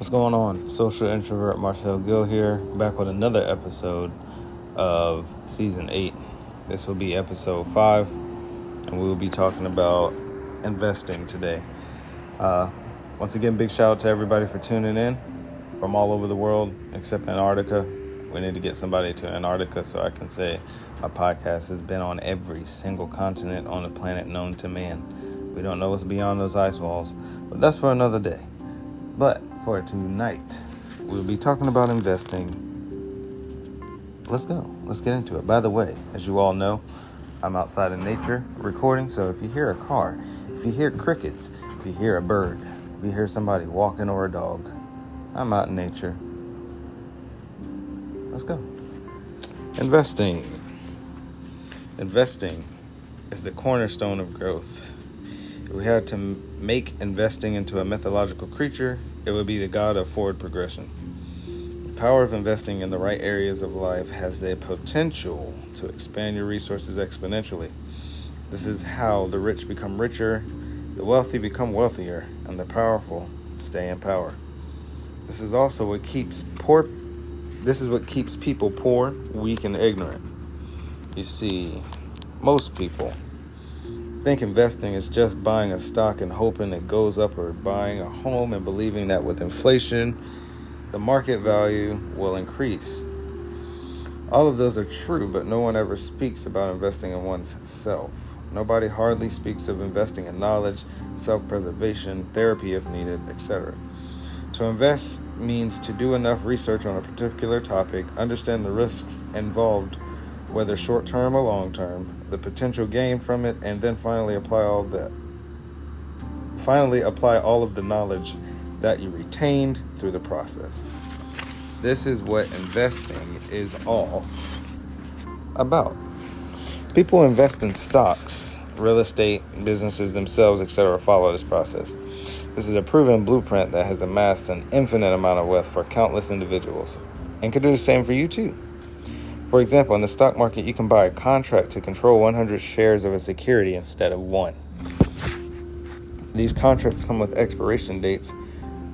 What's going on? Social introvert Marcel Gill here, back with another episode of season 8. This will be episode 5, and we will be talking about investing today. Uh, once again, big shout out to everybody for tuning in from all over the world except Antarctica. We need to get somebody to Antarctica so I can say our podcast has been on every single continent on the planet known to man. We don't know what's beyond those ice walls, but that's for another day. But for tonight, we'll be talking about investing. Let's go. Let's get into it. By the way, as you all know, I'm outside in nature recording, so if you hear a car, if you hear crickets, if you hear a bird, if you hear somebody walking or a dog, I'm out in nature. Let's go. Investing. Investing is the cornerstone of growth. If we had to make investing into a mythological creature, it would be the god of forward progression. The power of investing in the right areas of life has the potential to expand your resources exponentially. This is how the rich become richer, the wealthy become wealthier, and the powerful stay in power. This is also what keeps poor this is what keeps people poor, weak, and ignorant. You see, most people think investing is just buying a stock and hoping it goes up or buying a home and believing that with inflation the market value will increase. All of those are true, but no one ever speaks about investing in one's self. Nobody hardly speaks of investing in knowledge, self preservation, therapy if needed, etc. To invest means to do enough research on a particular topic, understand the risks involved whether short term or long term, the potential gain from it, and then finally apply all that. Finally, apply all of the knowledge that you retained through the process. This is what investing is all about. People invest in stocks, real estate, businesses themselves, etc. follow this process. This is a proven blueprint that has amassed an infinite amount of wealth for countless individuals and can do the same for you too. For example, in the stock market, you can buy a contract to control 100 shares of a security instead of one. These contracts come with expiration dates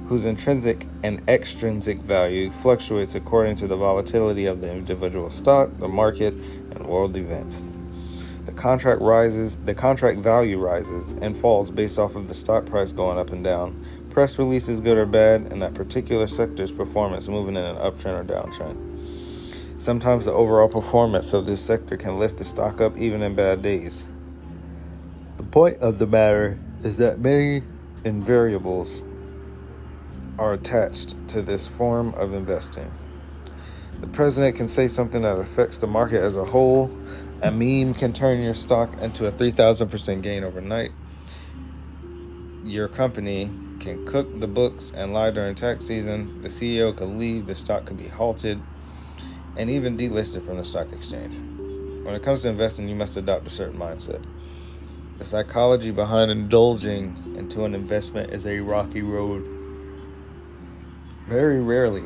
whose intrinsic and extrinsic value fluctuates according to the volatility of the individual stock, the market, and world events. The contract rises, the contract value rises and falls based off of the stock price going up and down, press releases good or bad, and that particular sector's performance moving in an uptrend or downtrend. Sometimes the overall performance of this sector can lift the stock up even in bad days. The point of the matter is that many invariables are attached to this form of investing. The president can say something that affects the market as a whole. A meme can turn your stock into a 3,000% gain overnight. Your company can cook the books and lie during tax season. The CEO could leave, the stock could be halted and even delisted from the stock exchange. When it comes to investing, you must adopt a certain mindset. The psychology behind indulging into an investment is a rocky road. Very rarely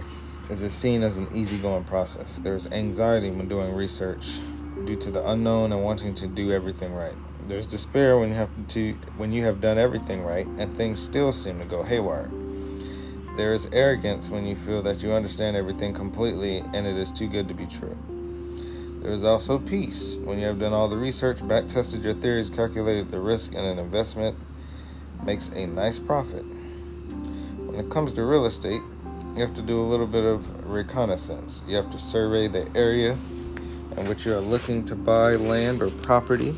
is it seen as an easygoing process. There's anxiety when doing research due to the unknown and wanting to do everything right. There's despair when you have to when you have done everything right and things still seem to go haywire. There is arrogance when you feel that you understand everything completely and it is too good to be true. There is also peace when you have done all the research, back tested your theories, calculated the risk in an investment, makes a nice profit. When it comes to real estate, you have to do a little bit of reconnaissance. You have to survey the area in which you are looking to buy land or property,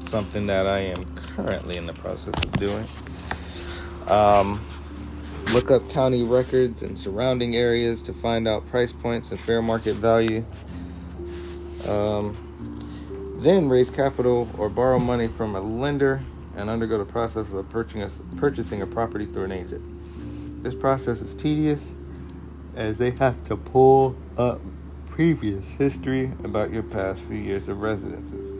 something that I am currently in the process of doing. Um, Look up county records and surrounding areas to find out price points and fair market value. Um, then raise capital or borrow money from a lender and undergo the process of purchasing a property through an agent. This process is tedious as they have to pull up previous history about your past few years of residences,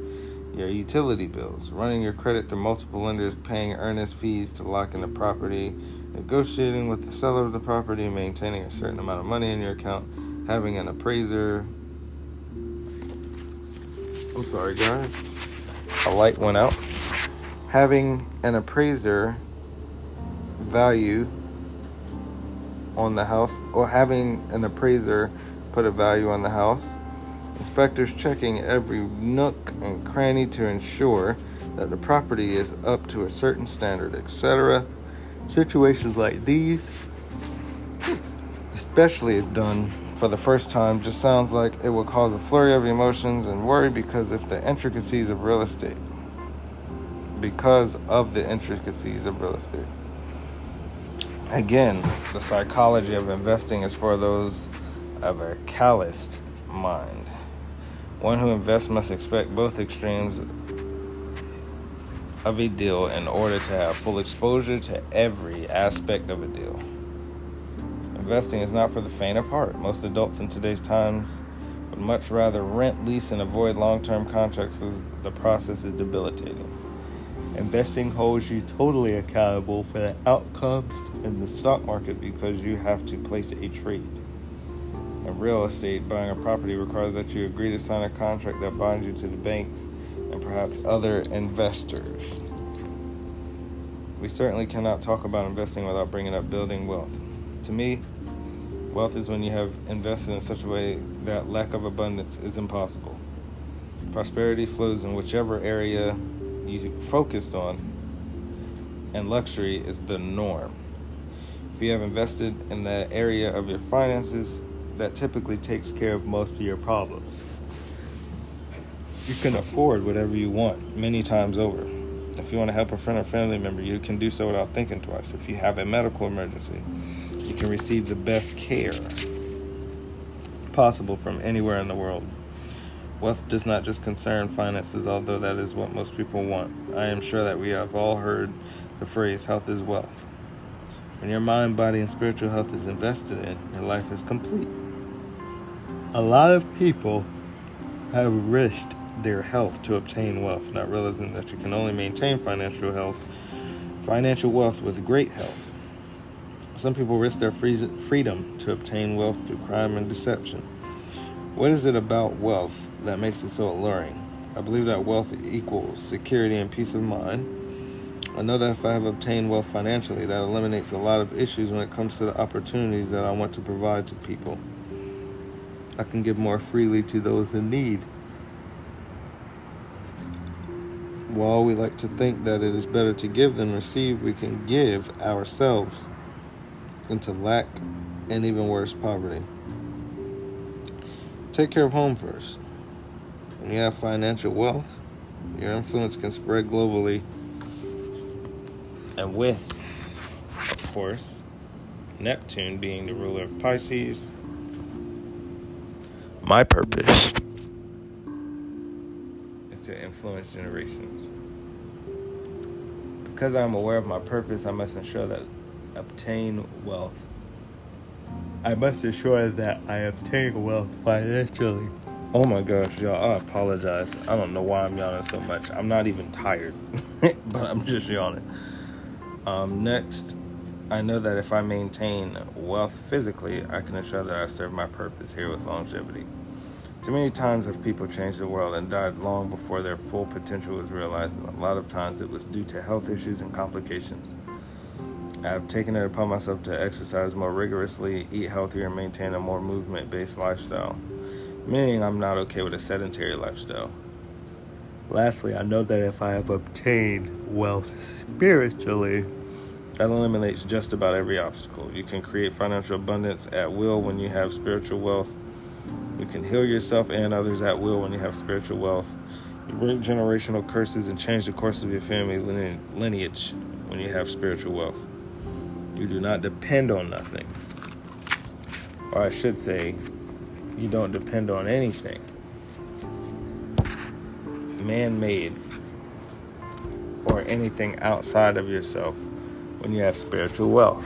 your utility bills, running your credit through multiple lenders, paying earnest fees to lock in the property, negotiating with the seller of the property, maintaining a certain amount of money in your account, having an appraiser. I'm sorry, guys. A light went out. Having an appraiser value on the house or having an appraiser put a value on the house. Inspectors checking every nook and cranny to ensure that the property is up to a certain standard, etc. Situations like these, especially if done for the first time, just sounds like it will cause a flurry of emotions and worry because of the intricacies of real estate. Because of the intricacies of real estate. Again, the psychology of investing is for those of a calloused mind. One who invests must expect both extremes of a deal in order to have full exposure to every aspect of a deal. Investing is not for the faint of heart. Most adults in today's times would much rather rent, lease, and avoid long term contracts as the process is debilitating. Investing holds you totally accountable for the outcomes in the stock market because you have to place a trade. In real estate, buying a property requires that you agree to sign a contract that binds you to the banks and perhaps other investors. We certainly cannot talk about investing without bringing up building wealth. To me, wealth is when you have invested in such a way that lack of abundance is impossible. Prosperity flows in whichever area you focused on, and luxury is the norm. If you have invested in the area of your finances, that typically takes care of most of your problems. You can afford whatever you want many times over. If you want to help a friend or family member, you can do so without thinking twice. If you have a medical emergency, you can receive the best care possible from anywhere in the world. Wealth does not just concern finances, although that is what most people want. I am sure that we have all heard the phrase health is wealth. When your mind, body, and spiritual health is invested in, your life is complete. A lot of people have risked their health to obtain wealth, not realizing that you can only maintain financial health, financial wealth with great health. Some people risk their freedom to obtain wealth through crime and deception. What is it about wealth that makes it so alluring? I believe that wealth equals security and peace of mind. I know that if I have obtained wealth financially, that eliminates a lot of issues when it comes to the opportunities that I want to provide to people. I can give more freely to those in need. While we like to think that it is better to give than receive, we can give ourselves into lack and even worse, poverty. Take care of home first. When you have financial wealth, your influence can spread globally. And with, of course, Neptune being the ruler of Pisces, my purpose is to influence generations. Because I'm aware of my purpose, I must ensure that obtain wealth. I must ensure that I obtain wealth financially. Oh my gosh, y'all, I apologize. I don't know why I'm yawning so much. I'm not even tired, but I'm just yawning. Um, next, I know that if I maintain wealth physically, I can ensure that I serve my purpose here with longevity. Too many times have people changed the world and died long before their full potential was realized, and a lot of times it was due to health issues and complications. I have taken it upon myself to exercise more rigorously, eat healthier, and maintain a more movement based lifestyle, meaning I'm not okay with a sedentary lifestyle. Lastly, I know that if I have obtained wealth spiritually, that eliminates just about every obstacle. You can create financial abundance at will when you have spiritual wealth. You can heal yourself and others at will when you have spiritual wealth. You break generational curses and change the course of your family lineage when you have spiritual wealth. You do not depend on nothing. Or I should say, you don't depend on anything man made or anything outside of yourself when you have spiritual wealth.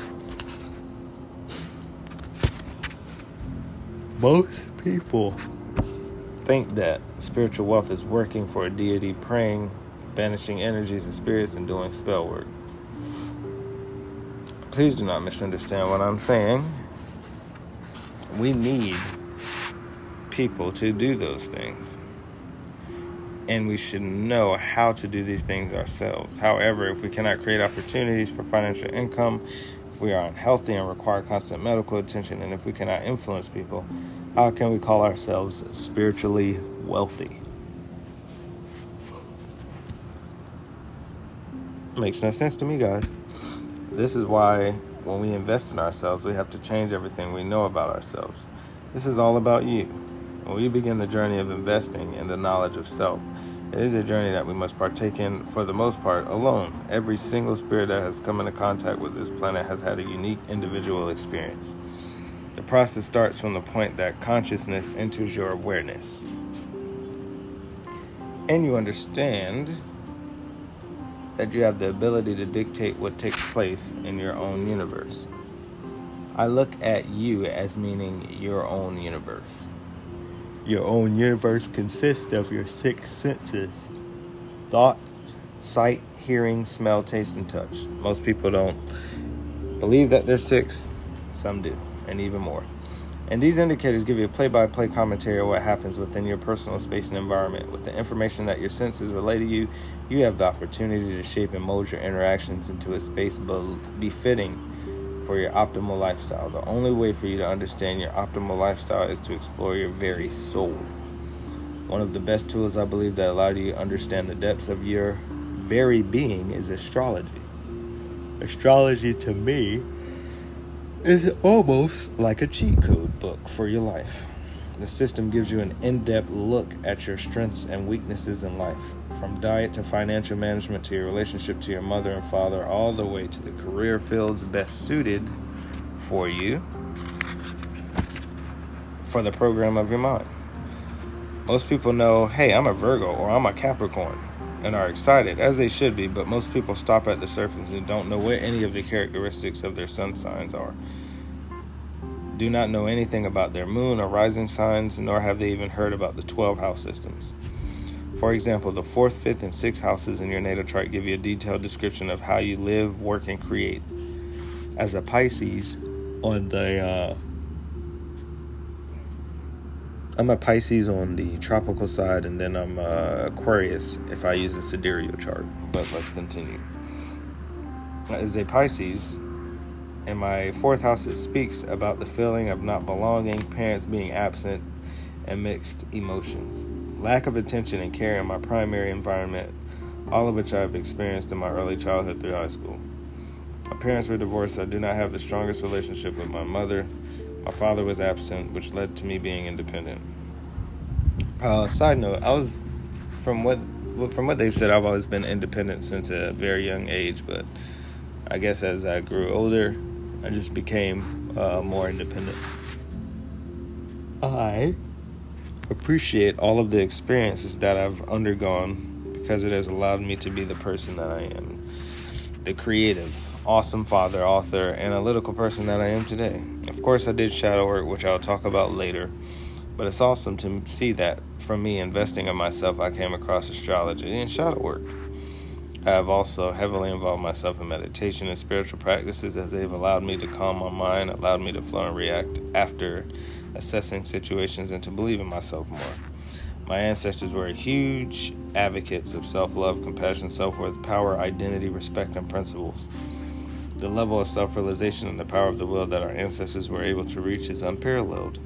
Most people think that spiritual wealth is working for a deity, praying, banishing energies and spirits, and doing spell work. Please do not misunderstand what I'm saying. We need people to do those things. And we should know how to do these things ourselves. However, if we cannot create opportunities for financial income, If we are unhealthy and require constant medical attention, and if we cannot influence people, how can we call ourselves spiritually wealthy? Makes no sense to me, guys. This is why when we invest in ourselves, we have to change everything we know about ourselves. This is all about you. We begin the journey of investing in the knowledge of self, it is a journey that we must partake in for the most part alone. Every single spirit that has come into contact with this planet has had a unique individual experience. The process starts from the point that consciousness enters your awareness. And you understand that you have the ability to dictate what takes place in your own universe. I look at you as meaning your own universe. Your own universe consists of your six senses thought, sight, hearing, smell, taste, and touch. Most people don't believe that there's six, some do, and even more. And these indicators give you a play by play commentary of what happens within your personal space and environment. With the information that your senses relay to you, you have the opportunity to shape and mold your interactions into a space befitting for your optimal lifestyle. The only way for you to understand your optimal lifestyle is to explore your very soul. One of the best tools I believe that allow you to understand the depths of your very being is astrology. Astrology to me is almost like a cheat code book for your life. The system gives you an in depth look at your strengths and weaknesses in life, from diet to financial management to your relationship to your mother and father, all the way to the career fields best suited for you for the program of your mind. Most people know, hey, I'm a Virgo or I'm a Capricorn and are excited, as they should be, but most people stop at the surface and don't know what any of the characteristics of their sun signs are do not know anything about their moon or rising signs, nor have they even heard about the 12 house systems. For example, the fourth, fifth, and sixth houses in your natal chart give you a detailed description of how you live, work, and create. As a Pisces, on the uh, I'm a Pisces on the tropical side, and then I'm uh, Aquarius if I use a sidereal chart. But let's continue. As a Pisces, in my fourth house, it speaks about the feeling of not belonging, parents being absent, and mixed emotions. Lack of attention and care in my primary environment, all of which I have experienced in my early childhood through high school. My parents were divorced. I do not have the strongest relationship with my mother. My father was absent, which led to me being independent. Uh, side note: I was, from what from what they've said, I've always been independent since a very young age. But I guess as I grew older, I just became uh, more independent. I appreciate all of the experiences that I've undergone because it has allowed me to be the person that I am the creative, awesome father, author, analytical person that I am today. Of course, I did shadow work, which I'll talk about later, but it's awesome to see that from me investing in myself, I came across astrology and shadow work. I have also heavily involved myself in meditation and spiritual practices as they've allowed me to calm my mind, allowed me to flow and react after assessing situations, and to believe in myself more. My ancestors were huge advocates of self love, compassion, self worth, power, identity, respect, and principles. The level of self realization and the power of the will that our ancestors were able to reach is unparalleled.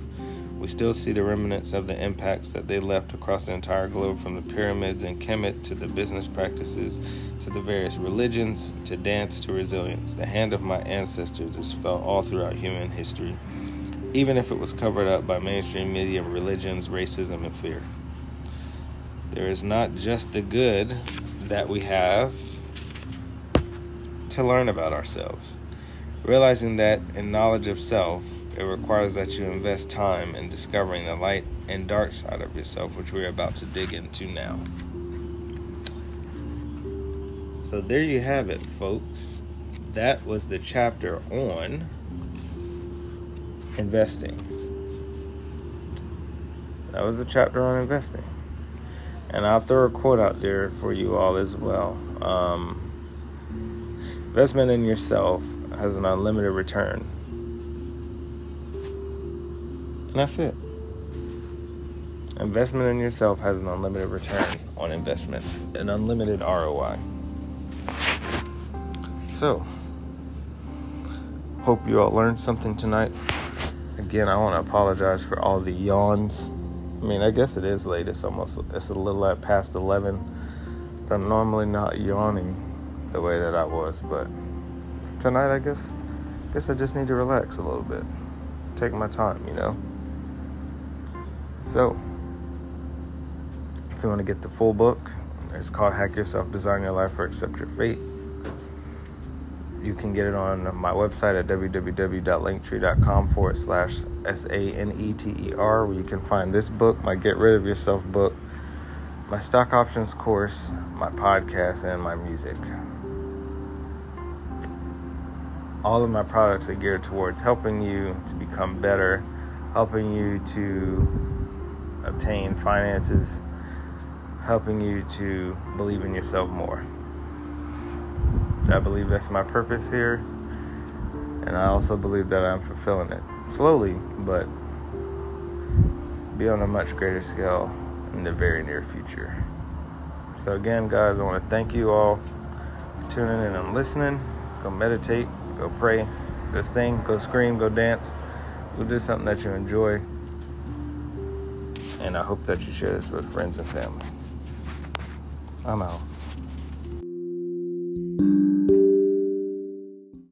We still see the remnants of the impacts that they left across the entire globe from the pyramids and Kemet to the business practices to the various religions to dance to resilience. The hand of my ancestors is felt all throughout human history, even if it was covered up by mainstream media, religions, racism, and fear. There is not just the good that we have to learn about ourselves. Realizing that in knowledge of self, it requires that you invest time in discovering the light and dark side of yourself, which we're about to dig into now. So, there you have it, folks. That was the chapter on investing. That was the chapter on investing. And I'll throw a quote out there for you all as well. Um, investment in yourself has an unlimited return and that's it. Investment in yourself has an unlimited return on investment, an unlimited ROI. So, hope you all learned something tonight. Again, I want to apologize for all the yawns. I mean, I guess it is late. It's almost it's a little at past 11. But I'm normally not yawning the way that I was, but tonight I guess I guess I just need to relax a little bit. Take my time, you know. So, if you want to get the full book, it's called Hack Yourself, Design Your Life, or Accept Your Fate. You can get it on my website at www.linktree.com forward slash S A N E T E R, where you can find this book, my Get Rid of Yourself book, my stock options course, my podcast, and my music. All of my products are geared towards helping you to become better, helping you to obtain finances, helping you to believe in yourself more. I believe that's my purpose here. And I also believe that I'm fulfilling it slowly, but be on a much greater scale in the very near future. So, again, guys, I want to thank you all for tuning in and listening. Go meditate, go pray, go sing, go scream, go dance. Go do something that you enjoy. And I hope that you share this with friends and family. I'm out.